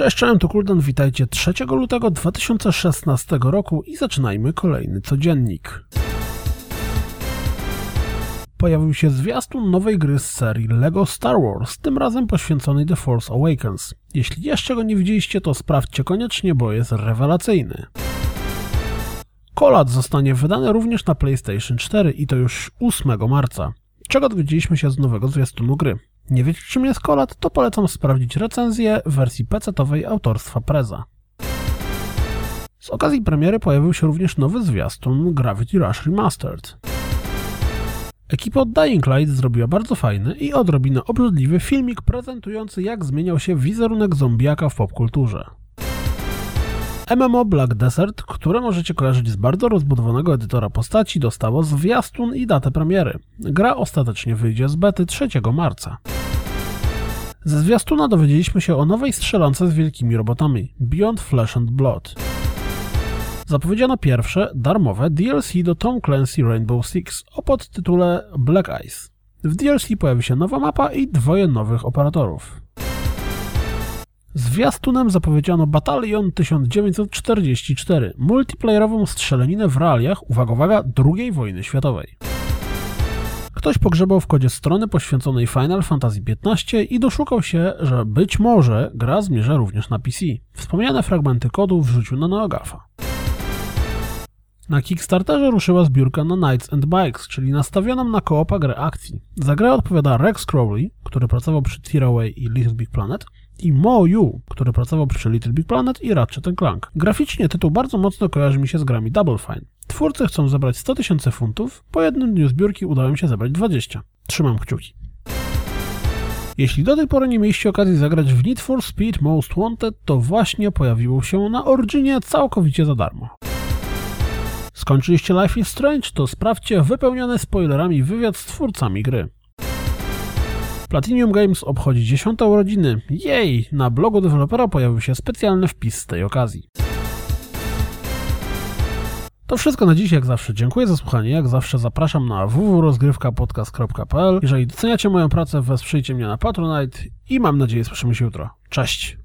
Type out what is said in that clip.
Cześć, cześć, to Kuldan, witajcie 3 lutego 2016 roku i zaczynajmy kolejny codziennik. Pojawił się zwiastun nowej gry z serii LEGO Star Wars, tym razem poświęconej The Force Awakens. Jeśli jeszcze go nie widzieliście, to sprawdźcie koniecznie, bo jest rewelacyjny. Kolat zostanie wydany również na PlayStation 4 i to już 8 marca. Czego dowiedzieliśmy się z nowego zwiastunu gry? Nie wiecie czym jest Kolat? To polecam sprawdzić recenzję wersji PC-owej autorstwa Preza. Z okazji premiery pojawił się również nowy zwiastun Gravity Rush Remastered. Ekipa od Dying Light zrobiła bardzo fajny i odrobinę obrzydliwy filmik prezentujący jak zmieniał się wizerunek zombiaka w popkulturze. MMO Black Desert, które możecie kojarzyć z bardzo rozbudowanego edytora postaci, dostało zwiastun i datę premiery. Gra ostatecznie wyjdzie z bety 3 marca. Ze zwiastuna dowiedzieliśmy się o nowej strzelance z wielkimi robotami Beyond Flesh and Blood. Zapowiedziano pierwsze, darmowe DLC do Tom Clancy Rainbow Six o podtytule Black Ice. W DLC pojawi się nowa mapa i dwoje nowych operatorów. Zwiastunem zapowiedziano Batalion 1944, multiplayerową strzelaninę w realiach, uwaga, uwaga, II wojny światowej. Ktoś pogrzebał w kodzie strony poświęconej Final Fantasy XV i doszukał się, że być może gra zmierza również na PC. Wspomniane fragmenty kodu wrzucił na NeoGAFa. Na Kickstarterze ruszyła zbiórka na Knights and Bikes, czyli nastawioną na koopa grę akcji. Za grę odpowiada Rex Crowley, który pracował przy Tearaway i Little Big Planet, i Mo Yu, który pracował przy Little Big Planet i Ratchet Clank. Graficznie tytuł bardzo mocno kojarzy mi się z grami Double Fine. Twórcy chcą zebrać 100 tysięcy funtów, po jednym dniu zbiórki udało im się zebrać 20. Trzymam kciuki. Jeśli do tej pory nie mieliście okazji zagrać w Need for Speed Most Wanted, to właśnie pojawiło się na Originie całkowicie za darmo. Skończyliście Life is Strange, to sprawdźcie wypełniony spoilerami wywiad z twórcami gry. Platinum Games obchodzi 10 urodziny. Jej! Na blogu dewelopera pojawił się specjalny wpis z tej okazji. To wszystko na dziś, jak zawsze. Dziękuję za słuchanie. Jak zawsze zapraszam na www.rozgrywkapodcast.pl. Jeżeli doceniacie moją pracę, wesprzyjcie mnie na Patronite i mam nadzieję słyszymy się jutro. Cześć!